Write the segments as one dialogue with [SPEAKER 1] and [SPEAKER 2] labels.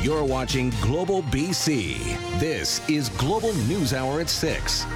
[SPEAKER 1] You're watching Global BC. This is Global News Hour at 6.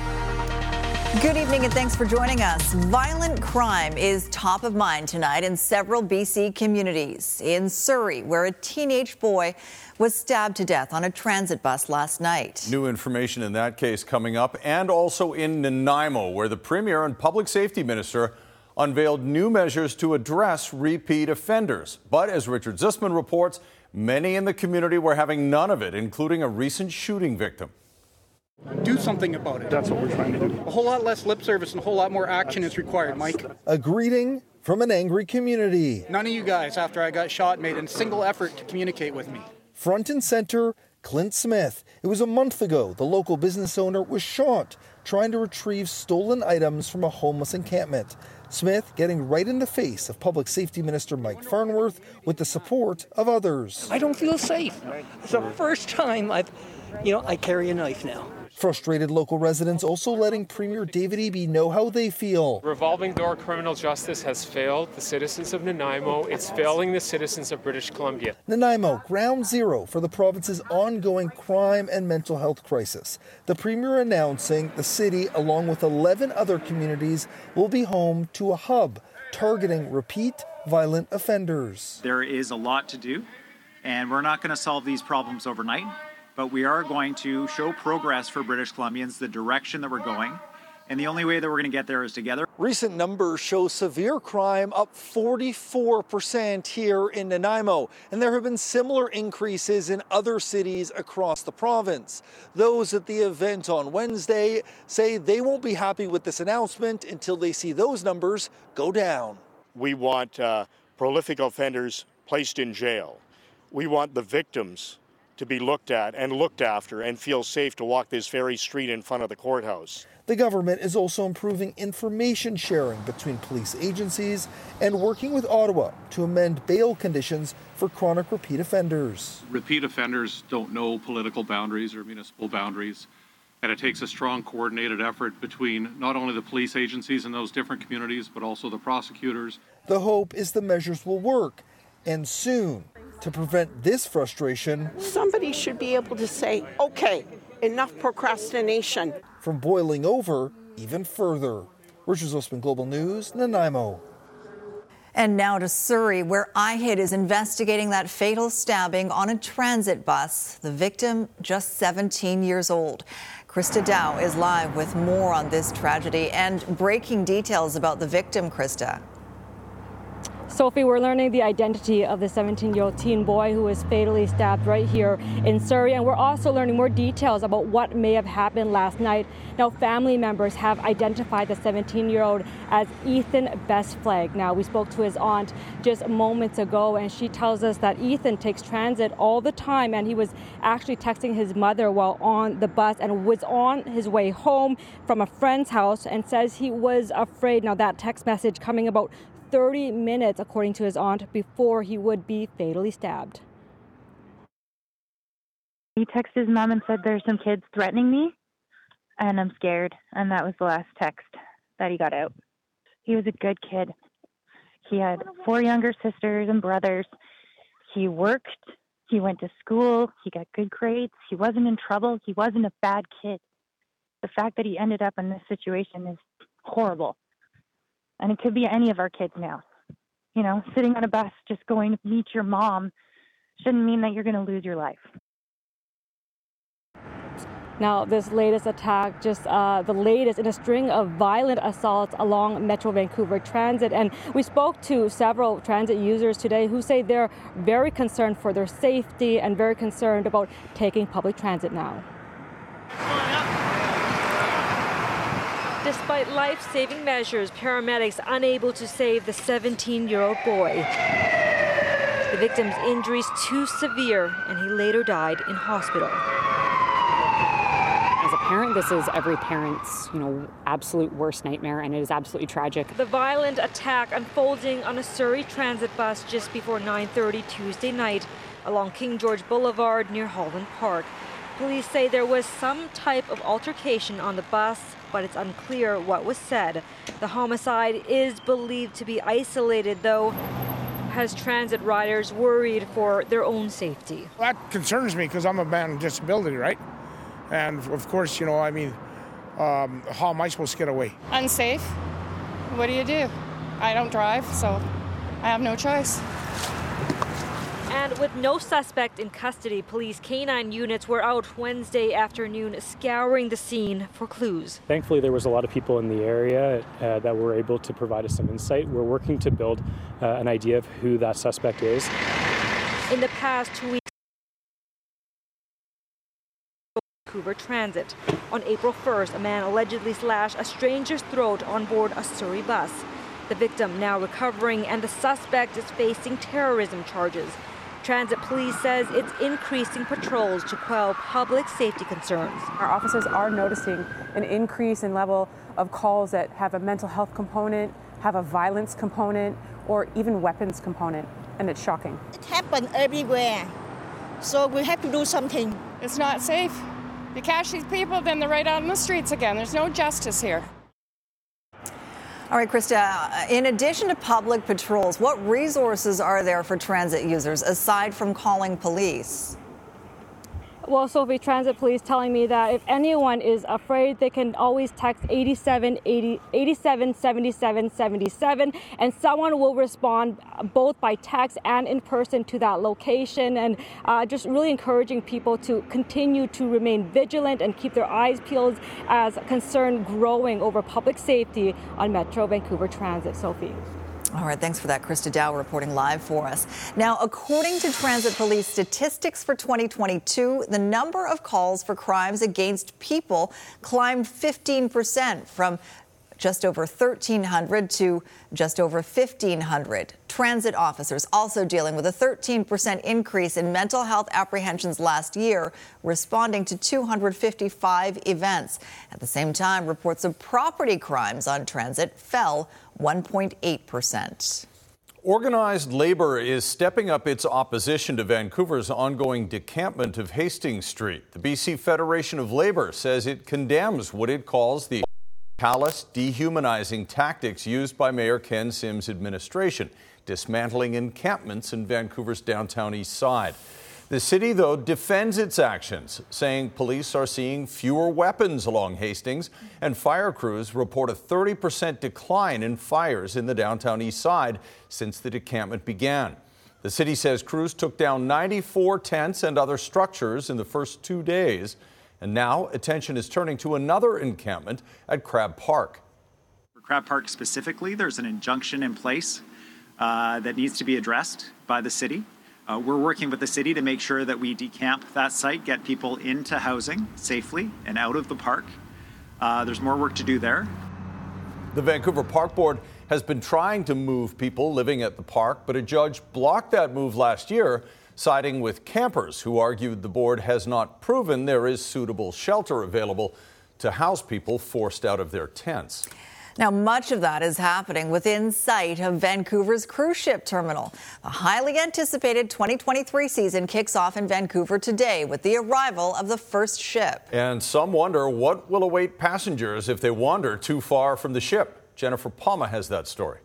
[SPEAKER 2] Good evening and thanks for joining us. Violent crime is top of mind tonight in several BC communities. In Surrey, where a teenage boy was stabbed to death on a transit bus last night.
[SPEAKER 3] New information in that case coming up, and also in Nanaimo, where the Premier and Public Safety Minister unveiled new measures to address repeat offenders. But as Richard Zussman reports, many in the community were having none of it, including a recent shooting victim.
[SPEAKER 4] Do something about it.
[SPEAKER 5] That's what we're trying to do.
[SPEAKER 4] A whole lot less lip service and a whole lot more action is required, Mike.
[SPEAKER 6] A greeting from an angry community.
[SPEAKER 4] None of you guys, after I got shot, made a single effort to communicate with me.
[SPEAKER 6] Front and center, Clint Smith. It was a month ago the local business owner was shot trying to retrieve stolen items from a homeless encampment. Smith getting right in the face of Public Safety Minister Mike Farnworth with the support of others.
[SPEAKER 7] I don't feel safe. It's the first time I've, you know, I carry a knife now.
[SPEAKER 6] Frustrated local residents also letting Premier David Eby know how they feel.
[SPEAKER 8] Revolving door criminal justice has failed the citizens of Nanaimo. It's failing the citizens of British Columbia.
[SPEAKER 6] Nanaimo, ground zero for the province's ongoing crime and mental health crisis. The Premier announcing the city, along with 11 other communities, will be home to a hub targeting repeat violent offenders.
[SPEAKER 9] There is a lot to do, and we're not going to solve these problems overnight but we are going to show progress for British Columbians, the direction that we're going. And the only way that we're going to get there is together.
[SPEAKER 6] Recent numbers show severe crime up 44% here in Nanaimo, and there have been similar increases in other cities across the province. Those at the event on Wednesday say they won't be happy with this announcement until they see those numbers go down.
[SPEAKER 10] We want uh, prolific offenders placed in jail. We want the victims to be looked at and looked after and feel safe to walk this very street in front of the courthouse.
[SPEAKER 6] The government is also improving information sharing between police agencies and working with Ottawa to amend bail conditions for chronic repeat offenders.
[SPEAKER 11] Repeat offenders don't know political boundaries or municipal boundaries, and it takes a strong coordinated effort between not only the police agencies in those different communities, but also the prosecutors.
[SPEAKER 6] The hope is the measures will work, and soon to prevent this frustration,
[SPEAKER 12] somebody should be able to say, okay, enough procrastination.
[SPEAKER 6] From boiling over even further. Richard Zussman, Global News, Nanaimo.
[SPEAKER 2] And now to Surrey, where IHIT is investigating that fatal stabbing on a transit bus. The victim, just 17 years old. Krista Dow is live with more on this tragedy and breaking details about the victim, Krista.
[SPEAKER 13] Sophie, we're learning the identity of the 17 year old teen boy who was fatally stabbed right here in Surrey. And we're also learning more details about what may have happened last night. Now, family members have identified the 17 year old as Ethan Bestflag. Now, we spoke to his aunt just moments ago, and she tells us that Ethan takes transit all the time, and he was actually texting his mother while on the bus and was on his way home from a friend's house and says he was afraid. Now, that text message coming about 30 minutes, according to his aunt, before he would be fatally stabbed.
[SPEAKER 14] He texted his mom and said, There's some kids threatening me, and I'm scared. And that was the last text that he got out. He was a good kid. He had four younger sisters and brothers. He worked. He went to school. He got good grades. He wasn't in trouble. He wasn't a bad kid. The fact that he ended up in this situation is horrible. And it could be any of our kids now. You know, sitting on a bus just going to meet your mom shouldn't mean that you're going to lose your life.
[SPEAKER 13] Now, this latest attack, just uh, the latest in a string of violent assaults along Metro Vancouver Transit. And we spoke to several transit users today who say they're very concerned for their safety and very concerned about taking public transit now.
[SPEAKER 15] Despite life saving measures, paramedics unable to save the 17 year old boy. The victim's injuries too severe, and he later died in hospital.
[SPEAKER 16] As a parent, this is every parent's, you know, absolute worst nightmare, and it is absolutely tragic.
[SPEAKER 15] The violent attack unfolding on a Surrey transit bus just before 9:30 Tuesday night along King George Boulevard near Holland Park. Police say there was some type of altercation on the bus, but it's unclear what was said. The homicide is believed to be isolated, though. has transit riders worried for their own safety.
[SPEAKER 5] That concerns me because I'm a man with disability, right? And of course, you know, I mean, um, how am I supposed to get away?
[SPEAKER 17] Unsafe. What do you do? I don't drive, so I have no choice.
[SPEAKER 15] And with no suspect in custody, police canine units were out Wednesday afternoon scouring the scene for clues.
[SPEAKER 18] Thankfully, there was a lot of people in the area uh, that were able to provide us some insight. We're working to build uh, an idea of who that suspect is.
[SPEAKER 15] In the past two weeks, Vancouver Transit. On April 1st, a man allegedly slashed a stranger's throat on board a Surrey bus. The victim now recovering, and the suspect is facing terrorism charges. Transit Police says it's increasing patrols to quell public safety concerns.
[SPEAKER 19] Our officers are noticing an increase in level of calls that have a mental health component, have a violence component, or even weapons component, and it's shocking.
[SPEAKER 20] It happens everywhere, so we have to do something.
[SPEAKER 17] It's not safe. You catch these people, then they're right out in the streets again. There's no justice here.
[SPEAKER 2] All right, Krista, uh, in addition to public patrols, what resources are there for transit users aside from calling police?
[SPEAKER 13] Well, Sophie, Transit Police telling me that if anyone is afraid, they can always text 87 80, 87 77 77 and someone will respond both by text and in person to that location. And uh, just really encouraging people to continue to remain vigilant and keep their eyes peeled as concern growing over public safety on Metro Vancouver Transit. Sophie.
[SPEAKER 2] All right, thanks for that, Krista Dow reporting live for us. Now, according to Transit Police statistics for 2022, the number of calls for crimes against people climbed 15% from just over 1,300 to just over 1,500. Transit officers also dealing with a 13% increase in mental health apprehensions last year, responding to 255 events. At the same time, reports of property crimes on transit fell 1.8%.
[SPEAKER 3] Organized labor is stepping up its opposition to Vancouver's ongoing decampment of Hastings Street. The BC Federation of Labor says it condemns what it calls the callous, dehumanizing tactics used by Mayor Ken Sims' administration, dismantling encampments in Vancouver's downtown east side. The city, though, defends its actions, saying police are seeing fewer weapons along Hastings, and fire crews report a 30% decline in fires in the downtown east side since the decampment began. The city says crews took down 94 tents and other structures in the first two days, and now attention is turning to another encampment at Crab Park.
[SPEAKER 9] For Crab Park specifically, there's an injunction in place uh, that needs to be addressed by the city. Uh, we're working with the city to make sure that we decamp that site, get people into housing safely and out of the park. Uh, there's more work to do there.
[SPEAKER 3] The Vancouver Park Board has been trying to move people living at the park, but a judge blocked that move last year, siding with campers who argued the board has not proven there is suitable shelter available to house people forced out of their tents.
[SPEAKER 2] Now, much of that is happening within sight of Vancouver's cruise ship terminal. The highly anticipated 2023 season kicks off in Vancouver today with the arrival of the first ship.
[SPEAKER 3] And some wonder what will await passengers if they wander too far from the ship. Jennifer Palma has that story.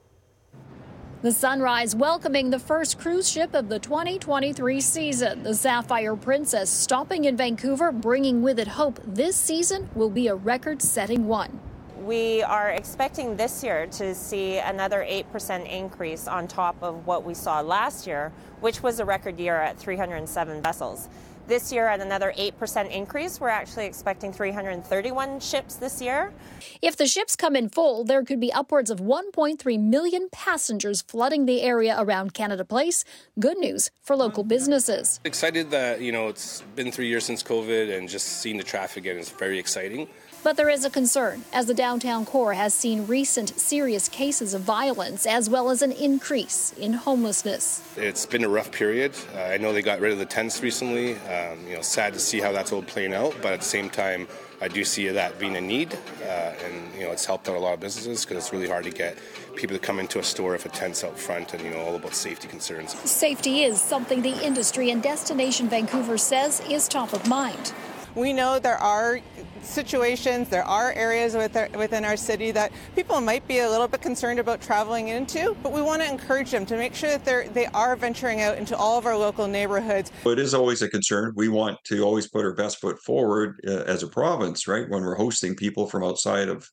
[SPEAKER 21] The Sunrise welcoming the first cruise ship of the 2023 season, the Sapphire Princess, stopping in Vancouver, bringing with it hope this season will be a record setting one.
[SPEAKER 22] We are expecting this year to see another 8% increase on top of what we saw last year, which was a record year at 307 vessels. This year, at another 8% increase, we're actually expecting 331 ships this year.
[SPEAKER 21] If the ships come in full, there could be upwards of 1.3 million passengers flooding the area around Canada Place. Good news for local businesses.
[SPEAKER 23] Excited that, you know, it's been three years since COVID and just seeing the traffic again is very exciting.
[SPEAKER 21] But there is a concern as the downtown core has seen recent serious cases of violence as well as an increase in homelessness.
[SPEAKER 23] It's been a rough period. Uh, I know they got rid of the tents recently. Um, you know, sad to see how that's all playing out, but at the same time, I do see that being a need, uh, and you know, it's helped out a lot of businesses because it's really hard to get people to come into a store if a tent's out front, and you know, all about safety concerns.
[SPEAKER 21] Safety is something the industry and Destination Vancouver says is top of mind.
[SPEAKER 24] We know there are situations, there are areas within our city that people might be a little bit concerned about traveling into, but we want to encourage them to make sure that they are venturing out into all of our local neighborhoods.
[SPEAKER 25] It is always a concern. We want to always put our best foot forward uh, as a province, right? When we're hosting people from outside of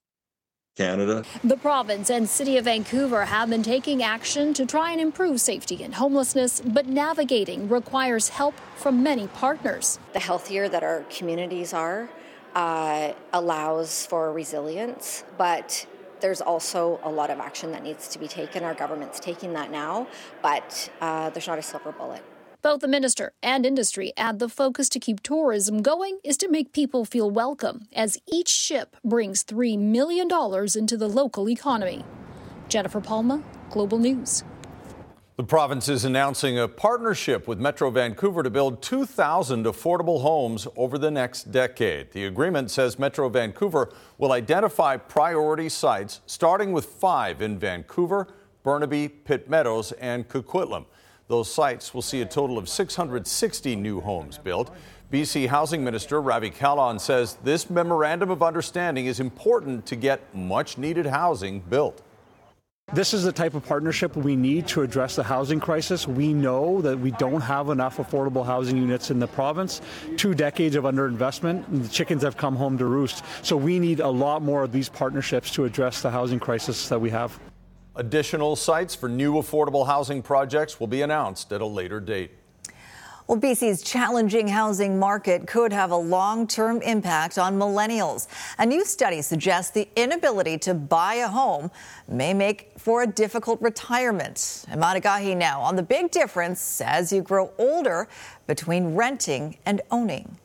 [SPEAKER 25] Canada.
[SPEAKER 21] The province and city of Vancouver have been taking action to try and improve safety and homelessness, but navigating requires help from many partners.
[SPEAKER 26] The healthier that our communities are, uh, allows for resilience, but there's also a lot of action that needs to be taken. Our government's taking that now, but uh, there's not a silver bullet.
[SPEAKER 21] Both the minister and industry add the focus to keep tourism going is to make people feel welcome, as each ship brings $3 million into the local economy. Jennifer Palma, Global News.
[SPEAKER 3] The province is announcing a partnership with Metro Vancouver to build 2,000 affordable homes over the next decade. The agreement says Metro Vancouver will identify priority sites, starting with five in Vancouver, Burnaby, Pitt Meadows, and Coquitlam. Those sites will see a total of 660 new homes built. BC Housing Minister Ravi Kahlon says this memorandum of understanding is important to get much needed housing built.
[SPEAKER 27] This is the type of partnership we need to address the housing crisis. We know that we don't have enough affordable housing units in the province. Two decades of underinvestment, and the chickens have come home to roost. So we need a lot more of these partnerships to address the housing crisis that we have.
[SPEAKER 3] Additional sites for new affordable housing projects will be announced at a later date.
[SPEAKER 2] Well, BC's challenging housing market could have a long term impact on millennials. A new study suggests the inability to buy a home may make for a difficult retirement. Emad Agahi now on the big difference as you grow older between renting and owning.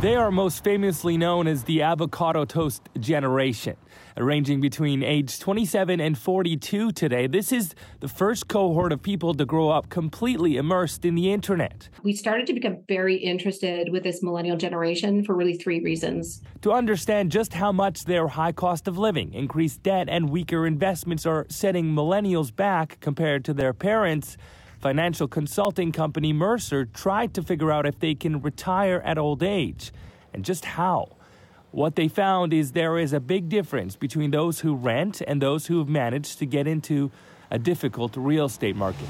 [SPEAKER 28] They are most famously known as the avocado toast generation ranging between age 27 and 42 today. This is the first cohort of people to grow up completely immersed in the internet.
[SPEAKER 29] We started to become very interested with this millennial generation for really three reasons.
[SPEAKER 28] To understand just how much their high cost of living, increased debt, and weaker investments are setting millennials back compared to their parents. Financial consulting company Mercer tried to figure out if they can retire at old age and just how. What they found is there is a big difference between those who rent and those who have managed to get into a difficult real estate market.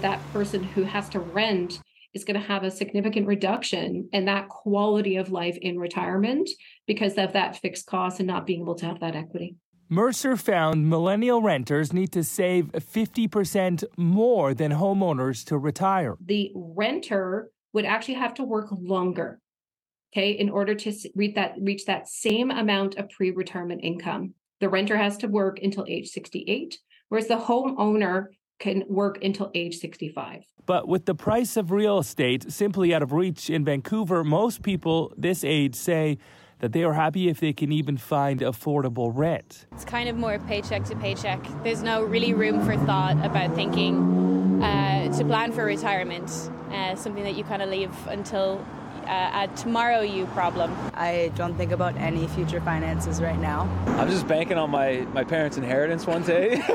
[SPEAKER 29] That person who has to rent is going to have a significant reduction in that quality of life in retirement because of that fixed cost and not being able to have that equity.
[SPEAKER 28] Mercer found millennial renters need to save 50% more than homeowners to retire.
[SPEAKER 29] The renter would actually have to work longer okay, in order to reach that reach that same amount of pre-retirement income. The renter has to work until age 68, whereas the homeowner can work until age 65.
[SPEAKER 28] But with the price of real estate simply out of reach in Vancouver, most people this age say that they are happy if they can even find affordable rent.
[SPEAKER 30] It's kind of more paycheck to paycheck. There's no really room for thought about thinking uh, to plan for retirement, uh, something that you kind of leave until Uh, a tomorrow you problem.
[SPEAKER 31] I don't think about any future finances right now.
[SPEAKER 32] I'm just banking on my, my parents' inheritance one day.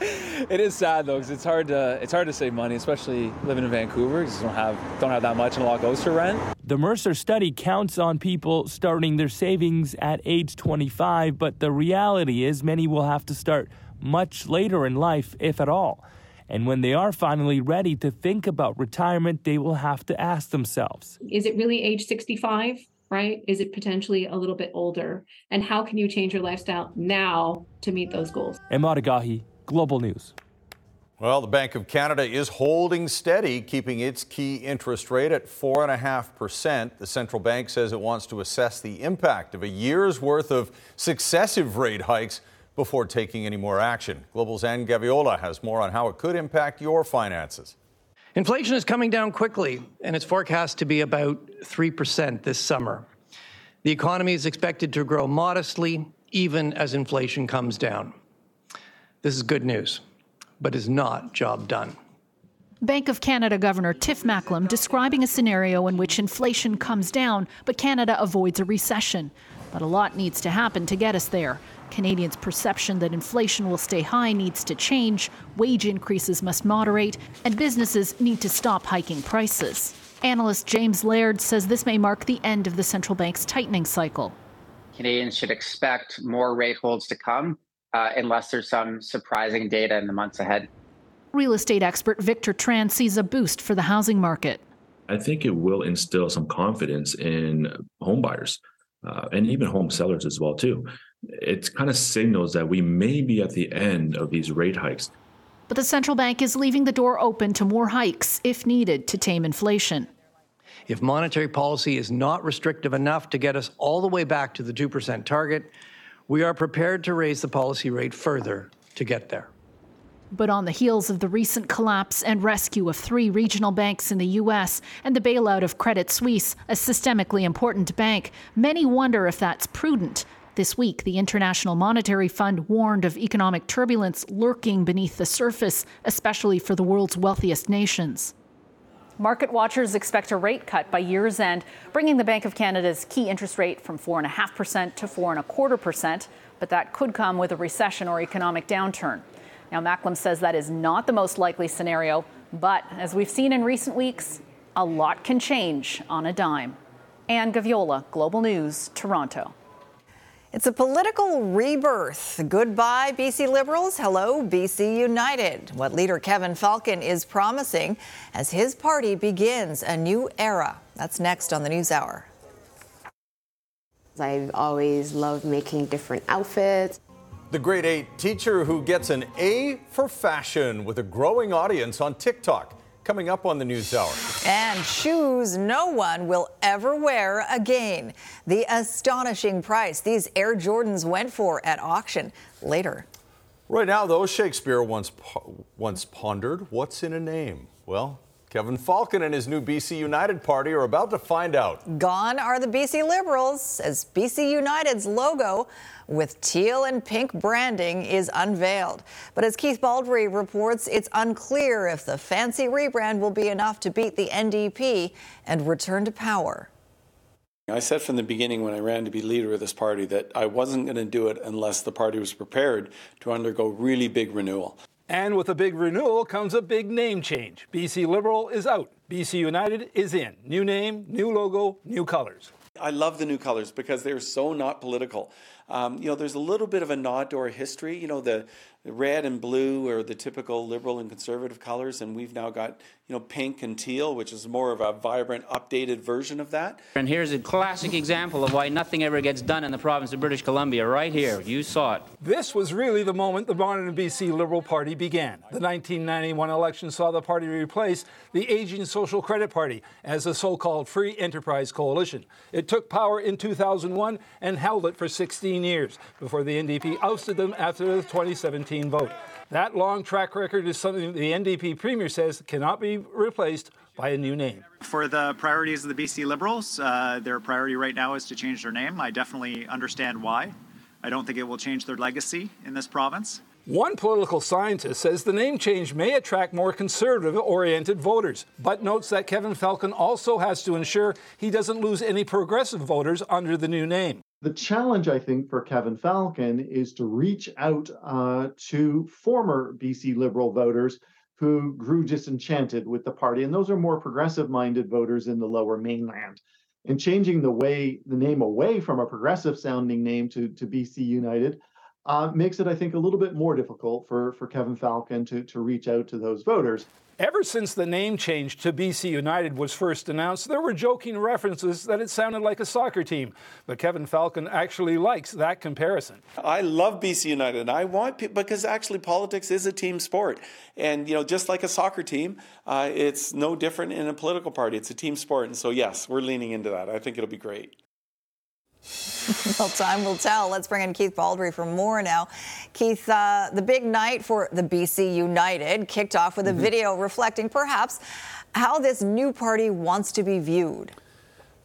[SPEAKER 32] it is sad though, because it's hard to it's hard to save money, especially living in Vancouver, because you don't have don't have that much, and a lot goes to rent.
[SPEAKER 28] The Mercer study counts on people starting their savings at age 25, but the reality is many will have to start much later in life, if at all. And when they are finally ready to think about retirement, they will have to ask themselves
[SPEAKER 29] Is it really age 65? Right? Is it potentially a little bit older? And how can you change your lifestyle now to meet those goals?
[SPEAKER 28] Emad Agahi, Global News.
[SPEAKER 3] Well, the Bank of Canada is holding steady, keeping its key interest rate at 4.5%. The central bank says it wants to assess the impact of a year's worth of successive rate hikes before taking any more action. Global's Anne Gaviola has more on how it could impact your finances.
[SPEAKER 33] Inflation is coming down quickly, and it's forecast to be about 3% this summer. The economy is expected to grow modestly, even as inflation comes down. This is good news, but is not job done.
[SPEAKER 34] Bank of Canada Governor Tiff Macklem describing a scenario in which inflation comes down, but Canada avoids a recession. But a lot needs to happen to get us there. Canadians' perception that inflation will stay high needs to change, wage increases must moderate, and businesses need to stop hiking prices. Analyst James Laird says this may mark the end of the central bank's tightening cycle.
[SPEAKER 35] Canadians should expect more rate holds to come uh, unless there's some surprising data in the months ahead.
[SPEAKER 34] Real estate expert Victor Tran sees a boost for the housing market.
[SPEAKER 36] I think it will instill some confidence in homebuyers uh, and even home sellers as well too. It kind of signals that we may be at the end of these rate hikes.
[SPEAKER 34] But the central bank is leaving the door open to more hikes if needed to tame inflation.
[SPEAKER 33] If monetary policy is not restrictive enough to get us all the way back to the 2% target, we are prepared to raise the policy rate further to get there.
[SPEAKER 34] But on the heels of the recent collapse and rescue of three regional banks in the U.S. and the bailout of Credit Suisse, a systemically important bank, many wonder if that's prudent. This week, the International Monetary Fund warned of economic turbulence lurking beneath the surface, especially for the world's wealthiest nations.
[SPEAKER 37] Market watchers expect a rate cut by year's end, bringing the Bank of Canada's key interest rate from 4.5% to 4.25%, but that could come with a recession or economic downturn. Now, Macklem says that is not the most likely scenario, but as we've seen in recent weeks, a lot can change on a dime. Anne Gaviola, Global News, Toronto.
[SPEAKER 2] It's a political rebirth. Goodbye, BC Liberals. Hello, BC United. What leader Kevin Falcon is promising as his party begins a new era. That's next on the News Hour.
[SPEAKER 38] I've always loved making different outfits.
[SPEAKER 3] The grade 8 teacher who gets an A for fashion with a growing audience on TikTok. Coming up on the News Hour.
[SPEAKER 2] And shoes no one will ever wear again. The astonishing price these Air Jordans went for at auction later.
[SPEAKER 3] Right now, though, Shakespeare once, once pondered what's in a name? Well, Kevin Falcon and his new BC United party are about to find out.
[SPEAKER 2] Gone are the BC Liberals as BC United's logo with teal and pink branding is unveiled. But as Keith Baldry reports, it's unclear if the fancy rebrand will be enough to beat the NDP and return to power.
[SPEAKER 39] I said from the beginning when I ran to be leader of this party that I wasn't going to do it unless the party was prepared to undergo really big renewal.
[SPEAKER 40] And with a big renewal comes a big name change. BC Liberal is out. BC United is in. New name, new logo, new colors.
[SPEAKER 39] I love the new colors because they're so not political. Um, you know, there's a little bit of a nod to our history. You know, the, red and blue are the typical liberal and conservative colors, and we've now got you know pink and teal, which is more of a vibrant, updated version of that.
[SPEAKER 41] And here's a classic example of why nothing ever gets done in the province of British Columbia. Right here, you saw it.
[SPEAKER 40] This was really the moment the modern BC Liberal Party began. The 1991 election saw the party replace the aging Social Credit Party as a so-called Free Enterprise Coalition. It took power in 2001 and held it for 16 years before the NDP ousted them after the 2017 vote. That long track record is something the NDP Premier says cannot be replaced by a new name.
[SPEAKER 9] For the priorities of the BC Liberals, uh, their priority right now is to change their name. I definitely understand why. I don't think it will change their legacy in this province.
[SPEAKER 40] One political scientist says the name change may attract more conservative oriented voters, but notes that Kevin Falcon also has to ensure he doesn't lose any progressive voters under the new name.
[SPEAKER 42] The challenge, I think, for Kevin Falcon is to reach out uh, to former BC Liberal voters who grew disenchanted with the party. And those are more progressive minded voters in the lower mainland. And changing the way the name away from a progressive sounding name to, to BC United uh, makes it, I think, a little bit more difficult for, for Kevin Falcon to, to reach out to those voters.
[SPEAKER 40] Ever since the name change to BC United was first announced, there were joking references that it sounded like a soccer team. But Kevin Falcon actually likes that comparison.
[SPEAKER 39] I love BC United, and I want people because actually politics is a team sport, and you know, just like a soccer team, uh, it's no different in a political party. It's a team sport, and so yes, we're leaning into that. I think it'll be great.
[SPEAKER 2] well, time will tell. Let's bring in Keith Baldry for more now. Keith, uh, the big night for the BC United kicked off with a mm-hmm. video reflecting perhaps how this new party wants to be viewed.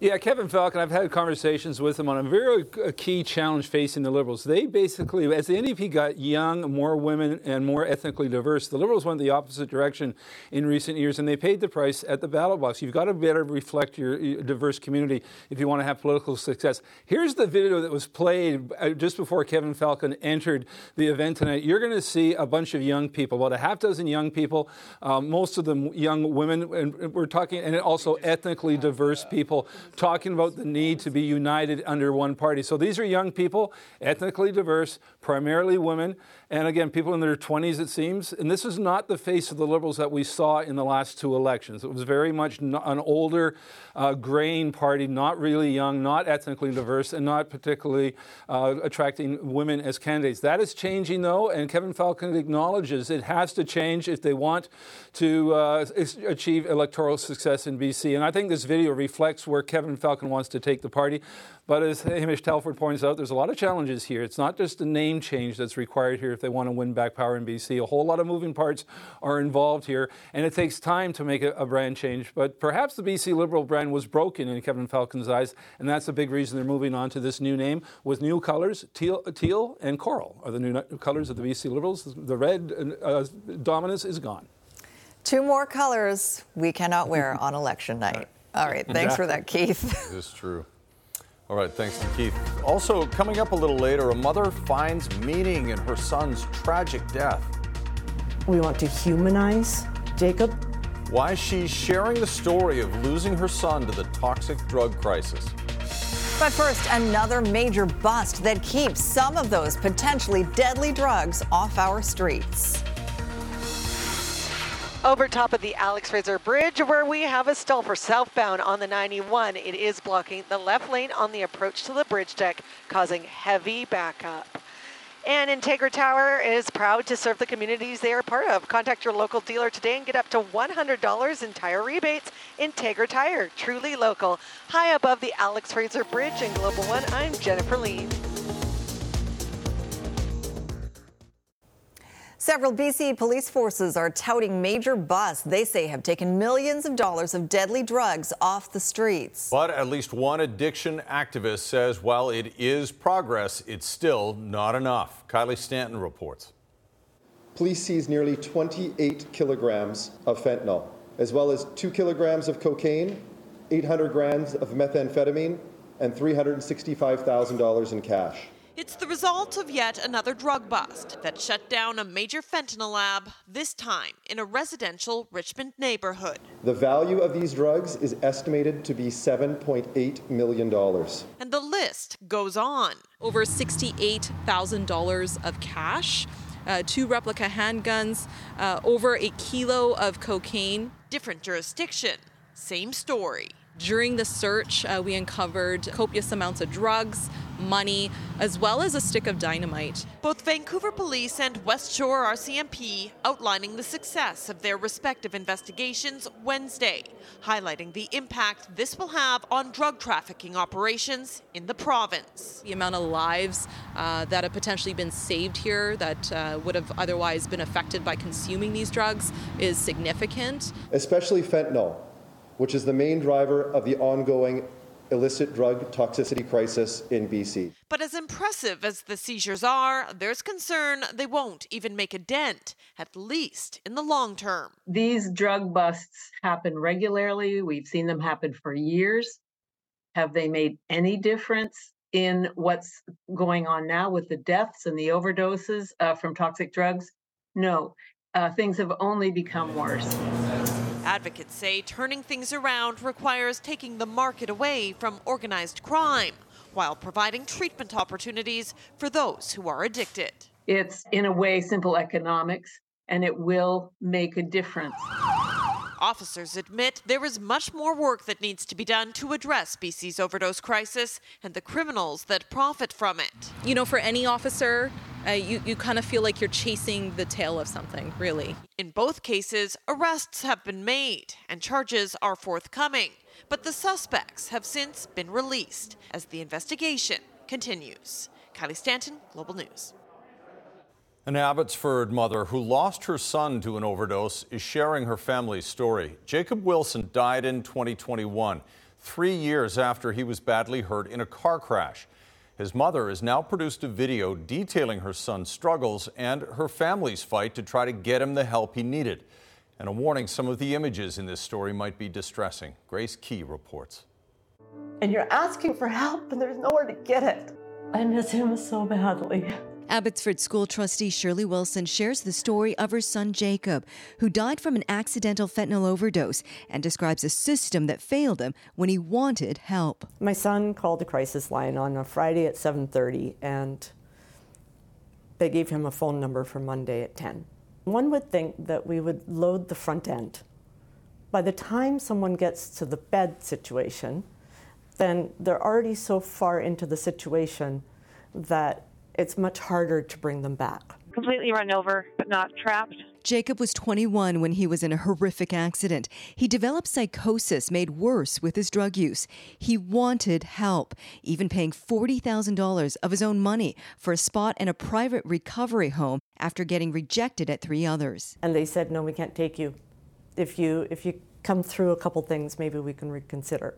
[SPEAKER 40] Yeah, Kevin Falcon, I've had conversations with him on a very key challenge facing the Liberals. They basically, as the NDP got young, more women, and more ethnically diverse, the Liberals went the opposite direction in recent years, and they paid the price at the ballot box. You've got to better reflect your diverse community if you want to have political success. Here's the video that was played uh, just before Kevin Falcon entered the event tonight. You're going to see a bunch of young people, about a half dozen young people, um, most of them young women, and we're talking, and also ethnically diverse people talking about the need to be united under one party. So these are young people, ethnically diverse, primarily women, and again, people in their 20s, it seems. And this is not the face of the Liberals that we saw in the last two elections. It was very much an older, uh, graying party, not really young, not ethnically diverse, and not particularly uh, attracting women as candidates. That is changing, though, and Kevin Falcon acknowledges it has to change if they want to uh, achieve electoral success in BC. And I think this video reflects where Kevin Falcon wants to take the party. But as Hamish Telford points out, there's a lot of challenges here. It's not just a name change that's required here if they want to win back power in BC. A whole lot of moving parts are involved here, and it takes time to make a, a brand change. But perhaps the BC Liberal brand was broken in Kevin Falcon's eyes, and that's a big reason they're moving on to this new name with new colors. Teal, teal and coral are the new colors of the BC Liberals. The red uh, dominance is gone.
[SPEAKER 2] Two more colors we cannot wear on election night. All right, thanks exactly. for that, Keith.
[SPEAKER 3] It is true. All right, thanks to Keith. Also, coming up a little later, a mother finds meaning in her son's tragic death.
[SPEAKER 43] We want to humanize Jacob.
[SPEAKER 3] Why she's sharing the story of losing her son to the toxic drug crisis.
[SPEAKER 2] But first, another major bust that keeps some of those potentially deadly drugs off our streets
[SPEAKER 24] over top of the Alex Fraser Bridge where we have a stall for southbound on the 91. It is blocking the left lane on the approach to the bridge deck, causing heavy backup. And Integra Tire is proud to serve the communities they are part of. Contact your local dealer today and get up to $100 in tire rebates. Integra Tire, truly local. High above the Alex Fraser Bridge in Global One, I'm Jennifer Lee.
[SPEAKER 2] Several BC police forces are touting major busts they say have taken millions of dollars of deadly drugs off the streets.
[SPEAKER 3] But at least one addiction activist says while it is progress, it's still not enough. Kylie Stanton reports.
[SPEAKER 44] Police seized nearly 28 kilograms of fentanyl, as well as 2 kilograms of cocaine, 800 grams of methamphetamine, and $365,000 in cash.
[SPEAKER 29] It's the result of yet another drug bust that shut down a major fentanyl lab, this time in a residential Richmond neighborhood.
[SPEAKER 44] The value of these drugs is estimated to be $7.8 million.
[SPEAKER 29] And the list goes on.
[SPEAKER 45] Over $68,000 of cash. Uh, two replica handguns, uh, over a kilo of cocaine.
[SPEAKER 29] Different jurisdiction, same story.
[SPEAKER 45] During the search, uh, we uncovered copious amounts of drugs, money, as well as a stick of dynamite.
[SPEAKER 29] Both Vancouver Police and West Shore RCMP outlining the success of their respective investigations Wednesday, highlighting the impact this will have on drug trafficking operations in the province.
[SPEAKER 45] The amount of lives uh, that have potentially been saved here that uh, would have otherwise been affected by consuming these drugs is significant.
[SPEAKER 44] Especially fentanyl, which is the main driver of the ongoing illicit drug toxicity crisis in BC.
[SPEAKER 29] But as impressive as the seizures are, there's concern they won't even make a dent, at least in the long term.
[SPEAKER 46] These drug busts happen regularly. We've seen them happen for years. Have they made any difference in what's going on now with the deaths and the overdoses uh, from toxic drugs? No. Uh, things have only become worse.
[SPEAKER 29] Advocates say turning things around requires taking the market away from organized crime while providing treatment opportunities for those who are addicted.
[SPEAKER 46] It's, in a way, simple economics, and it will make a difference.
[SPEAKER 29] Officers admit there is much more work that needs to be done to address BC's overdose crisis and the criminals that profit from it.
[SPEAKER 45] You know, for any officer, uh, you, you kind of feel like you're chasing the tail of something, really.
[SPEAKER 29] In both cases, arrests have been made and charges are forthcoming, but the suspects have since been released as the investigation continues. Kylie Stanton, Global News.
[SPEAKER 3] An Abbotsford mother who lost her son to an overdose is sharing her family's story. Jacob Wilson died in 2021. three years after he was badly hurt in a car crash. His mother has now produced a video detailing her son's struggles and her family's fight to try to get him the help he needed. And a warning some of the images in this story might be distressing. Grace Ke reports.
[SPEAKER 47] And you're asking for help, and there's nowhere to get it. I miss him so badly.
[SPEAKER 46] Abbotsford school trustee Shirley Wilson shares the story of her son Jacob, who died from an accidental fentanyl overdose, and describes a system that failed him when he wanted help.
[SPEAKER 43] My son called the crisis line on a Friday at 7:30 and they gave him a phone number for Monday at 10. One would think that we would load the front end. By the time someone gets to the bed situation, then they're already so far into the situation that it's much harder to bring them back.
[SPEAKER 48] Completely run over, but not trapped.
[SPEAKER 46] Jacob was 21 when he was in a horrific accident. He developed psychosis made worse with his drug use. He wanted help, even paying $40,000 of his own money for a spot in a private recovery home after getting rejected at three others.
[SPEAKER 43] And they said, "No, we can't take you. If you if you come through a couple things, maybe we can reconsider."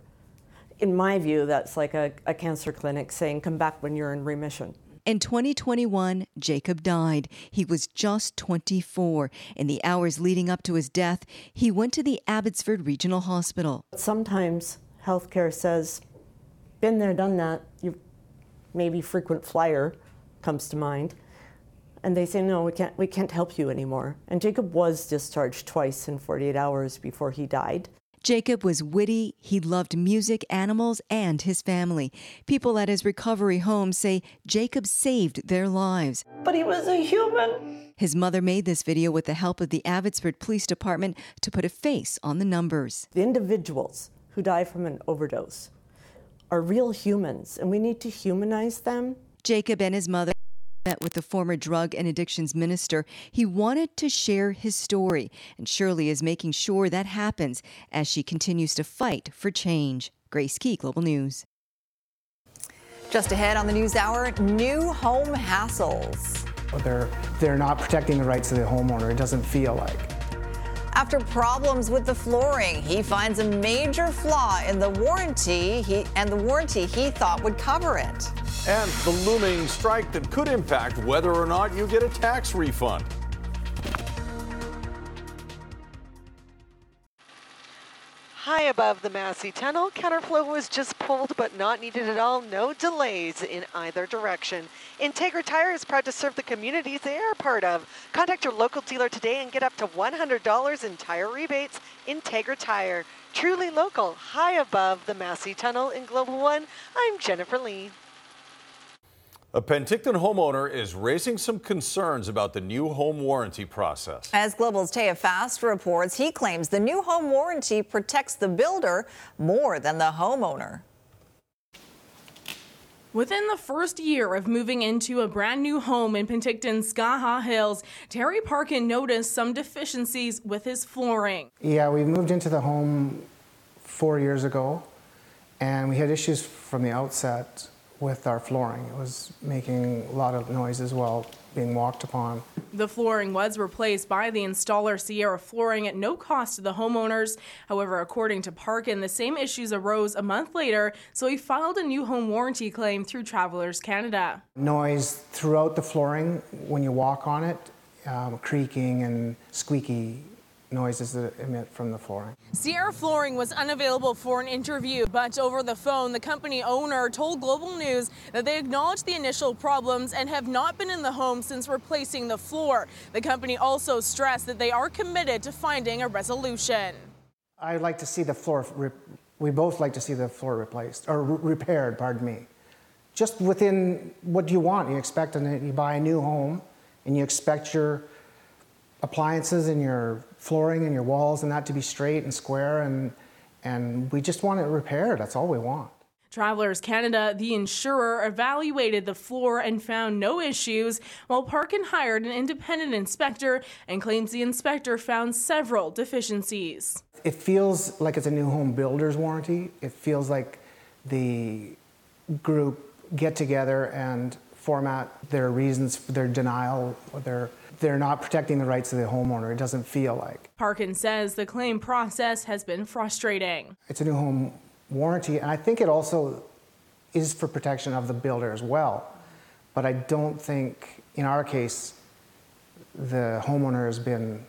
[SPEAKER 43] In my view, that's like a, a cancer clinic saying, "Come back when you're in remission."
[SPEAKER 46] In 2021, Jacob died. He was just 24. In the hours leading up to his death, he went to the Abbotsford Regional Hospital.
[SPEAKER 43] Sometimes healthcare says, been there, done that. You maybe frequent flyer comes to mind. And they say, no, we can't, we can't help you anymore. And Jacob was discharged twice in 48 hours before he died.
[SPEAKER 46] Jacob was witty, he loved music, animals, and his family. People at his recovery home say Jacob saved their lives.
[SPEAKER 47] But he was a human.
[SPEAKER 46] His mother made this video with the help of the Abbotsford Police Department to put a face on the numbers.
[SPEAKER 43] The individuals who die from an overdose are real humans, and we need to humanize them.
[SPEAKER 46] Jacob and his mother met with the former drug and addictions minister. He wanted to share his story, and Shirley is making sure that happens as she continues to fight for change. Grace Ke, Global News.
[SPEAKER 2] Just ahead on the news hour, new home hassles.
[SPEAKER 49] They're, they're not protecting the rights of the homeowner, it doesn't feel like.
[SPEAKER 2] After problems with the flooring, he finds a major flaw in the warranty he, and the warranty he thought would cover it.
[SPEAKER 3] And the looming strike that could impact whether or not you get a tax refund.
[SPEAKER 24] High above the Massey Tunnel, counterflow was just pulled but not needed at all. No delays in either direction. Integra Tire is proud to serve the communities they are part of. Contact your local dealer today and get up to $100 in tire rebates. Integra Tire, truly local, high above the Massey Tunnel in Global One. I'm Jennifer Lee.
[SPEAKER 3] A Penticton homeowner is raising some concerns about the new home warranty process.
[SPEAKER 2] As Global's Taya Fast reports, he claims the new home warranty protects the builder more than the homeowner.
[SPEAKER 29] Within the first year of moving into a brand new home in Penticton's Skaha Hills, Terry Parkin noticed some deficiencies with his flooring.
[SPEAKER 49] Yeah, we moved into the home four years ago, and we had issues from the outset with our flooring. It was making a lot of noise as well, being walked upon.
[SPEAKER 29] The flooring was replaced by the installer Sierra Flooring at no cost to the homeowners. However, according to Parkin, the same issues arose a month later, so he filed a new home warranty claim through Travelers Canada.
[SPEAKER 49] Noise throughout the flooring when you walk on it, um, creaking and squeaky noises that emit from the flooring.
[SPEAKER 29] Sierra Flooring was unavailable for an interview, but over the phone, the company owner told Global News that they acknowledged the initial problems and have not been in the home since replacing the floor. The company also stressed that they are committed to finding a resolution.
[SPEAKER 49] I'd like to see the floor, we both like to see the floor replaced, or repaired, pardon me. Just within what you want. You expect, and you buy a new home and you expect your appliances and your flooring and your walls and that to be straight and square and and we just want it repaired. That's all we want.
[SPEAKER 29] Travelers Canada, the insurer, evaluated the floor and found no issues, while Parkin hired an independent inspector and claims the inspector found several deficiencies.
[SPEAKER 49] It feels like it's a new home builder's warranty. It feels like the group get together and format their reasons for their denial or their they're not protecting the rights of the homeowner. It doesn't feel like.
[SPEAKER 29] Parkin says the claim process has been frustrating.
[SPEAKER 49] It's a new home warranty, and I think it also is for protection of the builder as well. But I don't think, in our case, the homeowner has been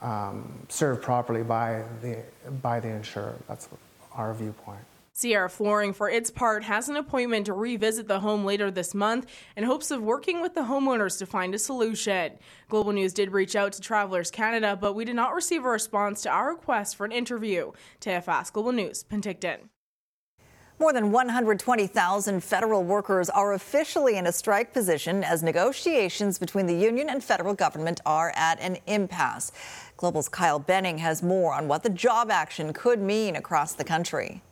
[SPEAKER 49] um, served properly by the by the insurer. That's our viewpoint.
[SPEAKER 29] Sierra Flooring, for its part, has an appointment to revisit the home later this month in hopes of working with the homeowners to find a solution. Global News did reach out to Travelers Canada, but we did not receive a response to our request for an interview. Taya Fast Global News, Penticton.
[SPEAKER 2] More than 120,000 federal workers are officially in a strike position as negotiations between the union and federal government are at an impasse. Global's Kyle Benning has more on what the job action could mean across the country.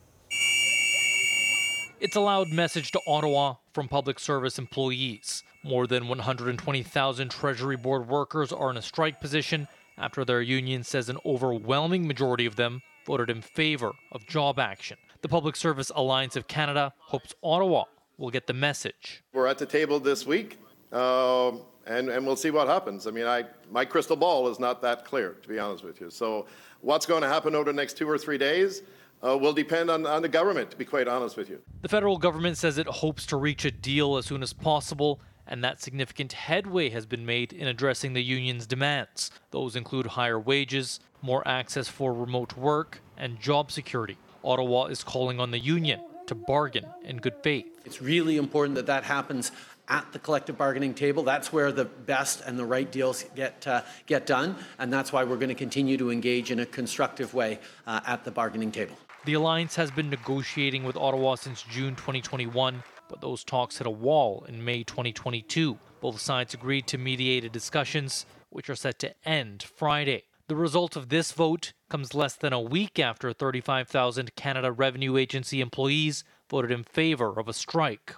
[SPEAKER 50] It's a loud message to Ottawa from public service employees. More than 120,000 Treasury Board workers are in a strike position after their union says an overwhelming majority of them voted in favor of job action. The Public Service Alliance of Canada hopes Ottawa will get the message.
[SPEAKER 51] We're at the table this week, uh, and, and we'll see what happens. I mean, I, my crystal ball is not that clear, to be honest with you. So, what's going to happen over the next two or three days uh, will depend on, on the government, to be quite honest with you.
[SPEAKER 50] The federal government says it hopes to reach a deal as soon as possible and that significant headway has been made in addressing the union's demands. Those include higher wages, more access for remote work, and job security. Ottawa is calling on the union to bargain in good faith.
[SPEAKER 52] It's really important that that happens at the collective bargaining table. That's where the best and the right deals get uh, get done, and that's why we're going to continue to engage in a constructive way uh, at the bargaining table.
[SPEAKER 50] The alliance has been negotiating with Ottawa since June 2021, but those talks hit a wall in May 2022. Both sides agreed to mediated discussions, which are set to end Friday. The result of this vote comes less than a week after 35,000 Canada Revenue Agency employees voted in favor of a strike.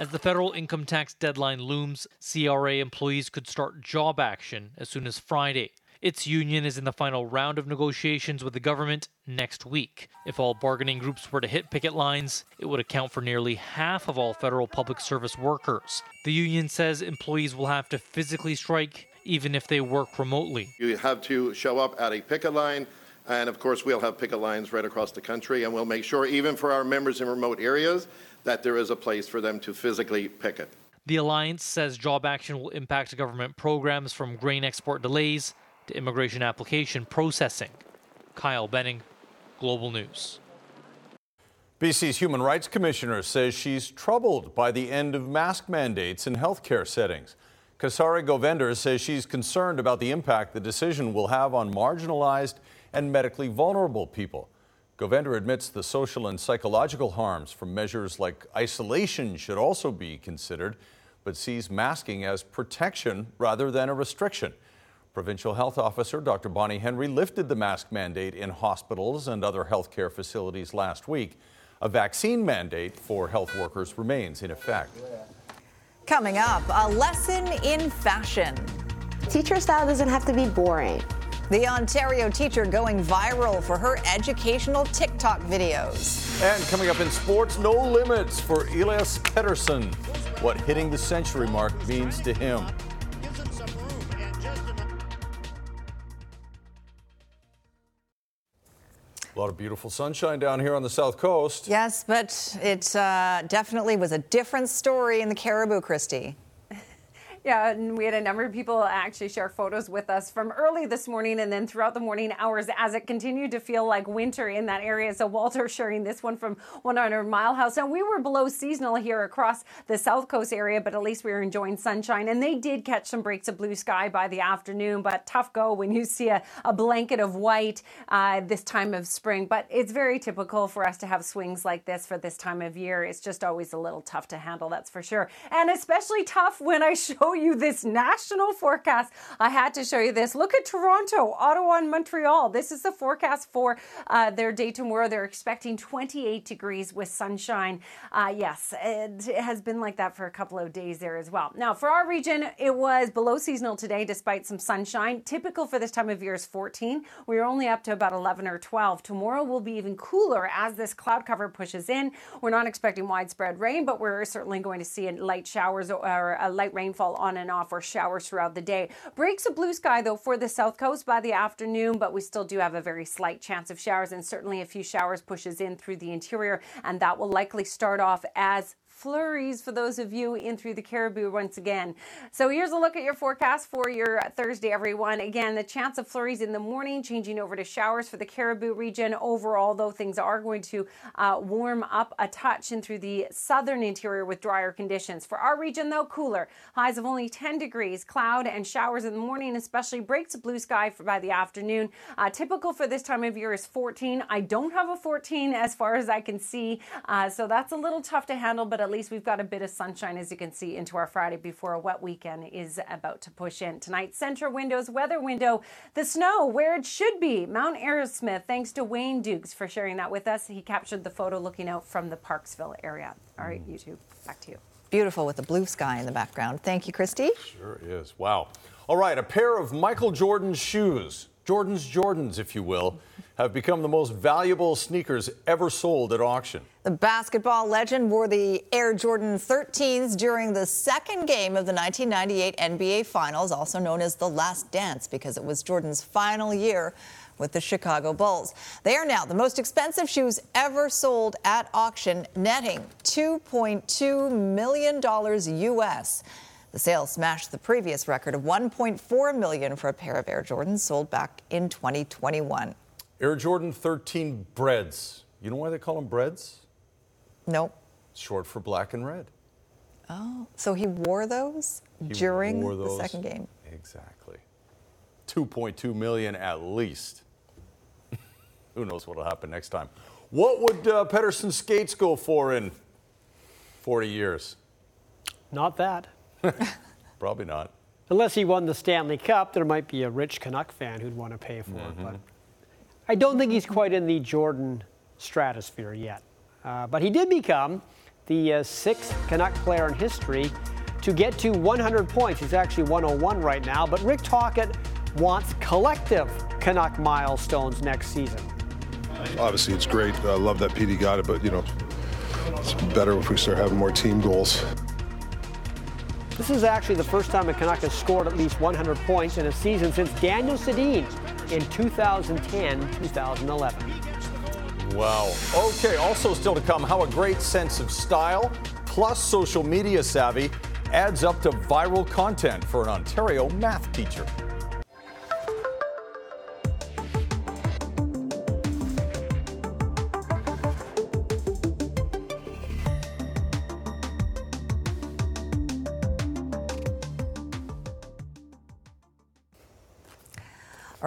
[SPEAKER 50] As the federal income tax deadline looms, CRA employees could start job action as soon as Friday. Its union is in the final round of negotiations with the government next week. If all bargaining groups were to hit picket lines, it would account for nearly half of all federal public service workers. The union says employees will have to physically strike even if they work remotely.
[SPEAKER 51] You have to show up at a picket line, and of course, we'll have picket lines right across the country, and we'll make sure, even for our members in remote areas, that there is a place for them to physically picket.
[SPEAKER 50] The alliance says job action will impact government programs from grain export delays immigration application processing. Kyle Benning, Global News.
[SPEAKER 3] BC's Human Rights Commissioner says she's troubled by the end of mask mandates in healthcare settings. Kasari Govender says she's concerned about the impact the decision will have on marginalized and medically vulnerable people. Govender admits the social and psychological harms from measures like isolation should also be considered, but sees masking as protection rather than a restriction. Provincial Health Officer Dr. Bonnie Henry lifted the mask mandate in hospitals and other healthcare facilities last week. A vaccine mandate for health workers remains in effect.
[SPEAKER 2] Coming up, a lesson in fashion.
[SPEAKER 38] Teacher style doesn't have to be boring.
[SPEAKER 2] The Ontario teacher going viral for her educational TikTok videos.
[SPEAKER 3] And coming up in sports, no limits for Elias Pettersson. What hitting the century mark means to him. A lot of beautiful sunshine down here on the south coast.
[SPEAKER 2] Yes, but it uh, definitely was a different story in the Cariboo, Christy.
[SPEAKER 45] Yeah, and we had a number of people actually share photos with us from early this morning and then throughout the morning hours as it continued to feel like winter in that area. So Walter sharing this one from 100 Mile House. And we were below seasonal here across the South Coast area, but at least we were enjoying sunshine. And they did catch some breaks of blue sky by the afternoon, but tough go when you see a, a blanket of white uh, this time of spring. But it's very typical for us to have swings like this for this time of year. It's just always a little tough to handle, that's for sure. And especially tough when I show you this national forecast. I had to show you this. Look at Toronto, Ottawa, and Montreal. This is the forecast for uh, their day tomorrow. They're expecting 28 degrees with sunshine. Uh, yes, it, has been like that for a couple of days there as well. Now, for our region, it was below seasonal today despite some sunshine. Typical for this time of year is 14. We are only up to about 11 or 12. Tomorrow will be even cooler as this cloud cover pushes in. We're not expecting widespread rain, but we're certainly going to see light showers or a light rainfall on and off or showers throughout the day. Breaks of blue sky, though, for the south coast by the afternoon, but we still do have a very slight chance of showers and certainly a few showers pushes in through the interior, and that will likely start off as flurries for those of you in through the Cariboo once again. So here's a look at your forecast for your Thursday, everyone. Again, the chance of flurries in the morning, changing over to showers for the Cariboo region. Overall, though, things are going to uh, warm up a touch in through the southern interior with drier conditions. For our region, though, cooler. Highs of only 10 degrees, cloud and showers in the morning, especially breaks of blue sky for, by the afternoon. Uh, typical for this time of year is 14. I don't have a 14 as far as I can see, uh, so that's a little tough to handle, but at least we've got a bit of sunshine, as you can see, into our Friday before a wet weekend is about to push in. Tonight, center windows, weather window, the snow where it should be. Mount Arrowsmith, thanks to Wayne Dukes for sharing that with us. He captured the photo looking out from the Parksville area. All right, mm. YouTube, back to you.
[SPEAKER 2] Beautiful with the blue sky in the background. Thank you, Christy.
[SPEAKER 3] Sure is. Wow. All right, a pair of Michael Jordan's shoes, Jordan's Jordans, if you will, have become the most valuable sneakers ever sold at auction.
[SPEAKER 2] The basketball legend wore the Air Jordan 13s during the second game of the 1998 NBA Finals, also known as the Last Dance, because it was Jordan's final year with the Chicago Bulls. They are now the most expensive shoes ever sold at auction, netting $2.2 million US. The sale smashed the previous record of 1.4 million for a pair of Air Jordans sold back in 2021.
[SPEAKER 3] Air Jordan 13 breads. You know why they call them breads?
[SPEAKER 2] Nope.
[SPEAKER 3] Short for black and red.
[SPEAKER 2] Oh, so he wore those
[SPEAKER 3] He
[SPEAKER 2] during
[SPEAKER 3] wore
[SPEAKER 2] the second game.
[SPEAKER 3] Exactly. 2.2 million at least. Who knows what'll happen next time? What would uh, Pettersson skates go for in 40 years?
[SPEAKER 53] Not that.
[SPEAKER 3] Probably not.
[SPEAKER 53] Unless he won the Stanley Cup, there might be a rich Canuck fan who'd want to pay for it. But I don't think he's quite in the Jordan stratosphere yet. Uh, but he did become the uh, sixth Canuck player in history to get to 100 points. He's actually 101 right now. But Rick Tocchet wants collective Canuck milestones next season.
[SPEAKER 54] Obviously, it's great. I love that Petey got it, but you know, it's better if we start having more team goals.
[SPEAKER 53] This is actually the first time a Canuck has scored at least 100 points in a season since Daniel Sedin in 2010-2011.
[SPEAKER 3] Wow. Okay, also still to come, how a great sense of style plus social media savvy adds up to viral content for an Ontario math teacher.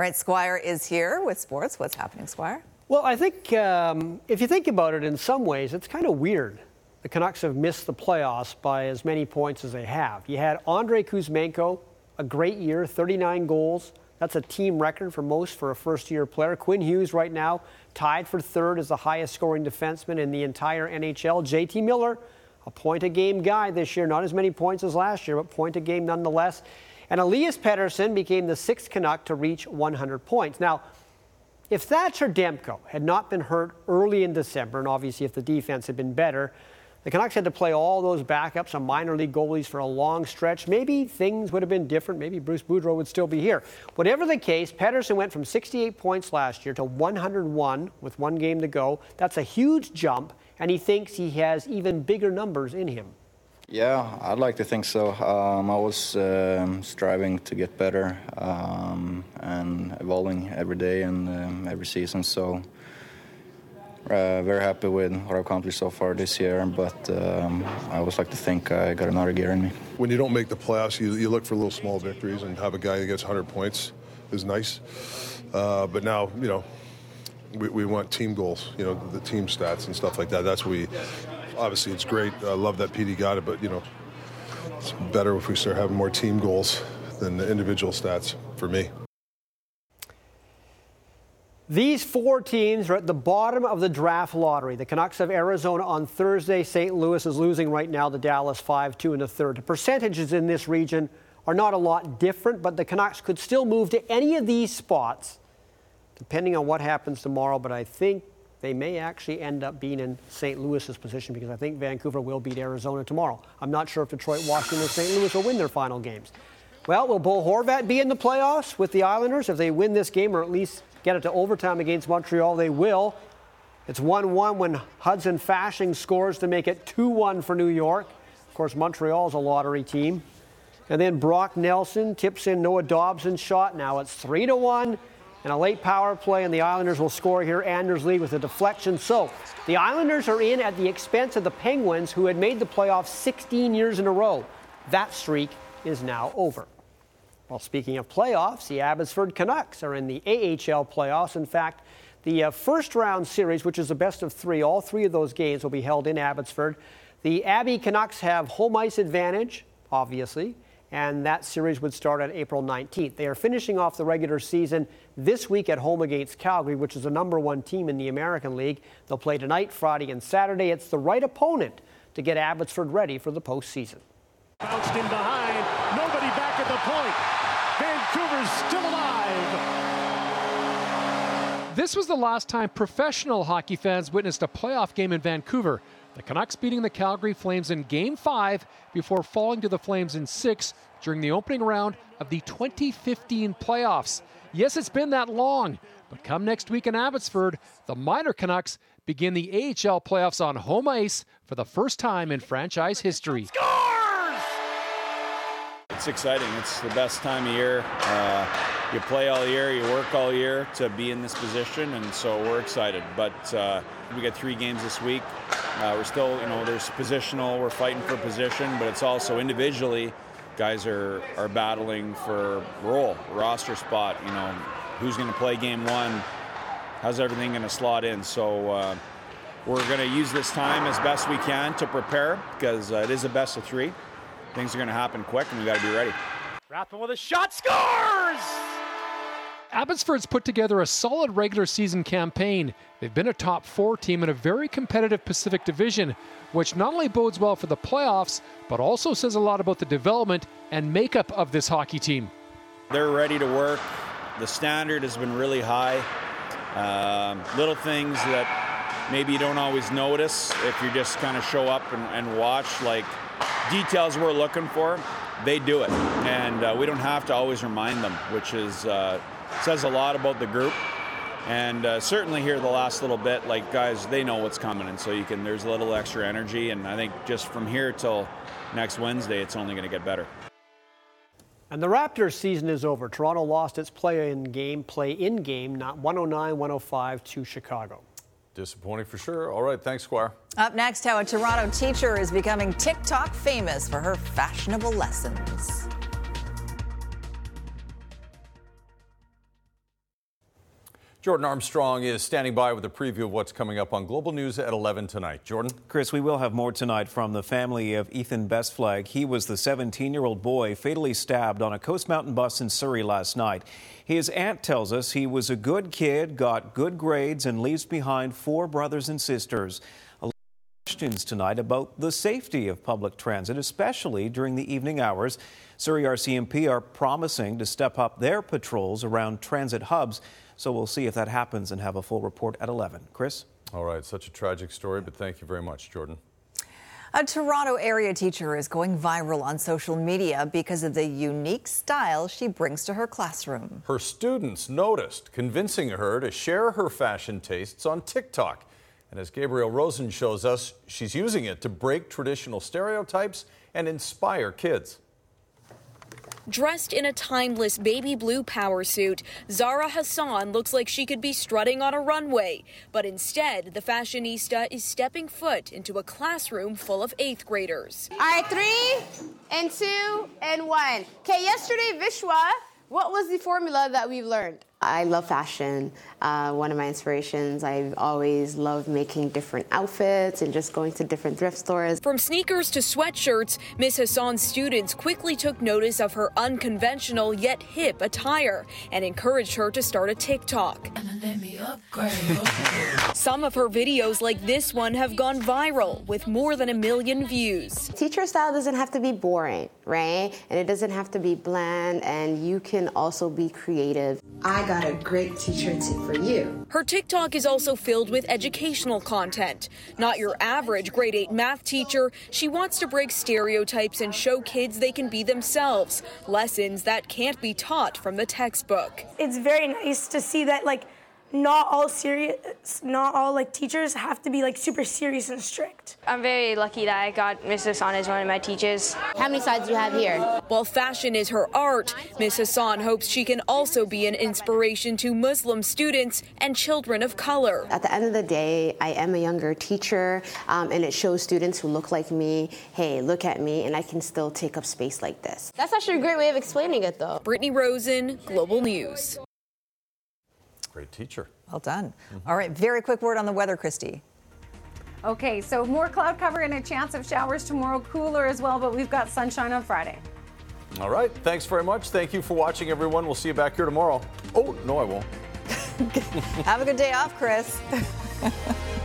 [SPEAKER 2] Right, Squire is here with sports. What's happening, Squire?
[SPEAKER 53] Well, I think um, if you think about it in some ways, it's kind of weird. The Canucks have missed the playoffs by as many points as they have. You had Andre Kuzmenko, a great year, 39 goals. That's a team record for most for a first year player. Quinn Hughes, right now, tied for third as the highest scoring defenseman in the entire NHL. JT Miller, a point a game guy this year, not as many points as last year, but point a game nonetheless. And Elias Pettersson became the sixth Canuck to reach 100 points. Now, if Thatcher Demko had not been hurt early in December, and obviously if the defense had been better, the Canucks had to play all those backups on minor league goalies for a long stretch. Maybe things would have been different. Maybe Bruce Boudreau would still be here. Whatever the case, Pettersson went from 68 points last year to 101 with one game to go. That's a huge jump, and he thinks he has even bigger numbers in him.
[SPEAKER 55] Yeah, I'd like to think so. Um, I was um, striving to get better um, and evolving every day and um, every season. So, uh, very happy with what I've accomplished so far this year. But um, I always like to think I got another gear in me.
[SPEAKER 54] When you don't make the playoffs, you, you look for little small victories, and have a guy that gets 100 points is nice. Uh, but now, you know, we, we want team goals, you know, the team stats and stuff like that. That's what we. Obviously, it's great. I love that Petey got it, but you know, it's better if we start having more team goals than the individual stats for me.
[SPEAKER 53] These four teams are at the bottom of the draft lottery. The Canucks have Arizona on Thursday. St. Louis is losing right now to Dallas 5 2 in the third. The percentages in this region are not a lot different, but the Canucks could still move to any of these spots depending on what happens tomorrow. But I think they may actually end up being in St. Louis's position because I think Vancouver will beat Arizona tomorrow. I'm not sure if Detroit, Washington, or St. Louis will win their final games. Well, will Bo Horvat be in the playoffs with the Islanders? If they win this game or at least get it to overtime against Montreal, they will. It's 1 1 when Hudson Fasching scores to make it 2 1 for New York. Of course, Montreal is a lottery team. And then Brock Nelson tips in Noah Dobson's shot. Now it's 3 to 1 and a late power play, and the Islanders will score here. Anders Lee with a deflection. So the Islanders are in at the expense of the Penguins, who had made the playoffs 16 years in a row. That streak is now over. Well, speaking of playoffs, the Abbotsford Canucks are in the AHL playoffs. In fact, the uh, first round series, which is a best of three, all three of those games will be held in Abbotsford. The Abbey Canucks have home ice advantage, obviously, and that series would start on April 19th. They are finishing off the regular season this week at home against Calgary, which is the number one team in the American League. They'll play tonight, Friday, and Saturday. It's the right opponent to get Abbotsford ready for the postseason.
[SPEAKER 56] Bounced in behind, nobody back at the point. Vancouver's still alive.
[SPEAKER 57] This was the last time professional hockey fans witnessed a playoff game in Vancouver. The Canucks beating the Calgary Flames in Game 5 before falling to the Flames in 6 during the opening round of the 2015 playoffs. Yes, it's been that long, but come next week in Abbotsford, the minor Canucks begin the AHL playoffs on home ice for the first time in franchise history.
[SPEAKER 58] It's exciting. It's the best time of year. Uh, you play all year, you work all year to be in this position, and so we're excited. But uh, we got three games this week. Uh, we're still, you know, there's positional. We're fighting for position, but it's also individually, guys are are battling for role, roster spot. You know, who's going to play game one? How's everything going to slot in? So. Uh, we're going to use this time as best we can to prepare because uh, it is a best of three. Things are going to happen quick, and we got to be ready.
[SPEAKER 56] Rathbone with a shot, scores!
[SPEAKER 57] Abbotsford's put together a solid regular season campaign. They've been a top four team in a very competitive Pacific Division, which not only bodes well for the playoffs, but also says a lot about the development and makeup of this hockey team.
[SPEAKER 58] They're ready to work. The standard has been really high. Um, little things that maybe you don't always notice if you just kind of show up and, and watch, like details we're looking for, they do it. And uh, we don't have to always remind them, which is uh, says a lot about the group. And uh, certainly here the last little bit, like guys, they know what's coming, and so you can. There's a little extra energy, and I think just from here till next Wednesday, it's only going to get better.
[SPEAKER 53] And the Raptors season is over. Toronto lost its play in game, play in game, not 109 105 to Chicago.
[SPEAKER 3] Disappointing for sure. All right, thanks, Squire.
[SPEAKER 2] Up next, how a Toronto teacher is becoming TikTok famous for her fashionable lessons.
[SPEAKER 3] Jordan Armstrong is standing by with a preview of what's coming up on Global News at 11 tonight. Jordan?
[SPEAKER 59] Chris, we will have more tonight from the family of Ethan Bestflag. He was the 17 year old boy fatally stabbed on a Coast Mountain bus in Surrey last night. His aunt tells us he was a good kid, got good grades, and leaves behind four brothers and sisters. A lot of Questions tonight about the safety of public transit, especially during the evening hours. Surrey RCMP are promising to step up their patrols around transit hubs. So we'll see if that happens and have a full report at 11. Chris?
[SPEAKER 3] All right, such a tragic story, but thank you very much, Jordan.
[SPEAKER 2] A Toronto area teacher is going viral on social media because of the unique style she brings to her classroom.
[SPEAKER 3] Her students noticed, convincing her to share her fashion tastes on TikTok. And as Gabriel Rosen shows us, she's using it to break traditional stereotypes and inspire kids.
[SPEAKER 60] Dressed in a timeless baby blue power suit, Zara Hassan looks like she could be strutting on a runway. But instead, the fashionista is stepping foot into a classroom full of eighth graders.
[SPEAKER 38] All right, three and two and one. Okay, yesterday, Vishwa, what was the formula that we've learned? I love fashion. Uh, one of my inspirations, I've always loved making different outfits and just going to different thrift stores.
[SPEAKER 60] From sneakers to sweatshirts, Miss Hassan's students quickly took notice of her unconventional yet hip attire and encouraged her to start a TikTok. Some of her videos, like this one, have gone viral with more than a million views.
[SPEAKER 38] Teacher style doesn't have to be boring, right? And it doesn't have to be bland, and you can also be creative.
[SPEAKER 61] I got a great teacher tip for you.
[SPEAKER 60] Her TikTok is also filled with educational content. Not your average grade 8 math teacher, she wants to break stereotypes and show kids they can be themselves. Lessons that can't be taught from the textbook.
[SPEAKER 62] It's very nice to see that, like, not all serious, not all like teachers have to be like super serious and strict.
[SPEAKER 63] I'm very lucky that I got Miss Hassan as one of my teachers.
[SPEAKER 38] How many sides do you have here?
[SPEAKER 60] While fashion is her art, Miss Hassan hopes she can also be an inspiration to Muslim students and children of color.
[SPEAKER 38] At the end of the day, I am a younger teacher, um, and it shows students who look like me, hey, look at me, and I can still take up space like this.
[SPEAKER 63] That's actually a great way of explaining it, though.
[SPEAKER 60] Brittany Rosen, Global News.
[SPEAKER 3] Great teacher.
[SPEAKER 2] Well done. All right, very quick word on the weather, Christy.
[SPEAKER 45] Okay, so more cloud cover and a chance of showers tomorrow, cooler as well, but we've got sunshine on Friday.
[SPEAKER 3] All right. Thanks very much. Thank you for watching, everyone. We'll see you back here tomorrow. Oh, no, I won't.
[SPEAKER 2] Have a good day off, Chris.